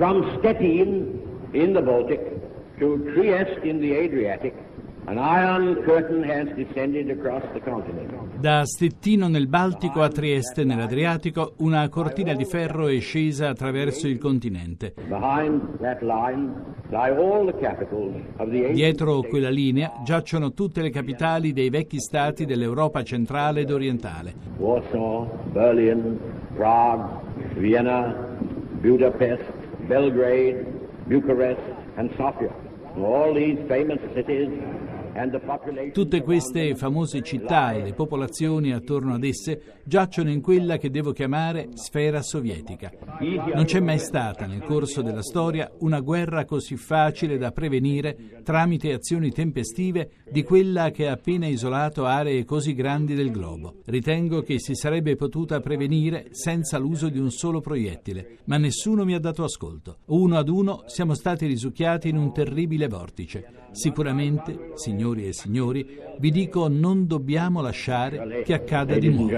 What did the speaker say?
From Stettin in the Baltic to Trieste in the Adriatic, an iron curtain has descended across the continent. Da Stettino nel Baltico a Trieste nell'Adriatico, una cortina di ferro è scesa attraverso il continente. Dietro quella linea giacciono tutte le capitali dei vecchi stati dell'Europa centrale ed orientale. Warsaw, Berlin, Prague, Vienna, Budapest, Belgrade, Bucharest, and Sofia. All these famous cities. Tutte queste famose città e le popolazioni attorno ad esse giacciono in quella che devo chiamare sfera sovietica. Non c'è mai stata nel corso della storia una guerra così facile da prevenire tramite azioni tempestive di quella che ha appena isolato aree così grandi del globo. Ritengo che si sarebbe potuta prevenire senza l'uso di un solo proiettile, ma nessuno mi ha dato ascolto. Uno ad uno siamo stati risucchiati in un terribile vortice. Sicuramente, signori e signori, vi dico non dobbiamo lasciare che accada di nuovo.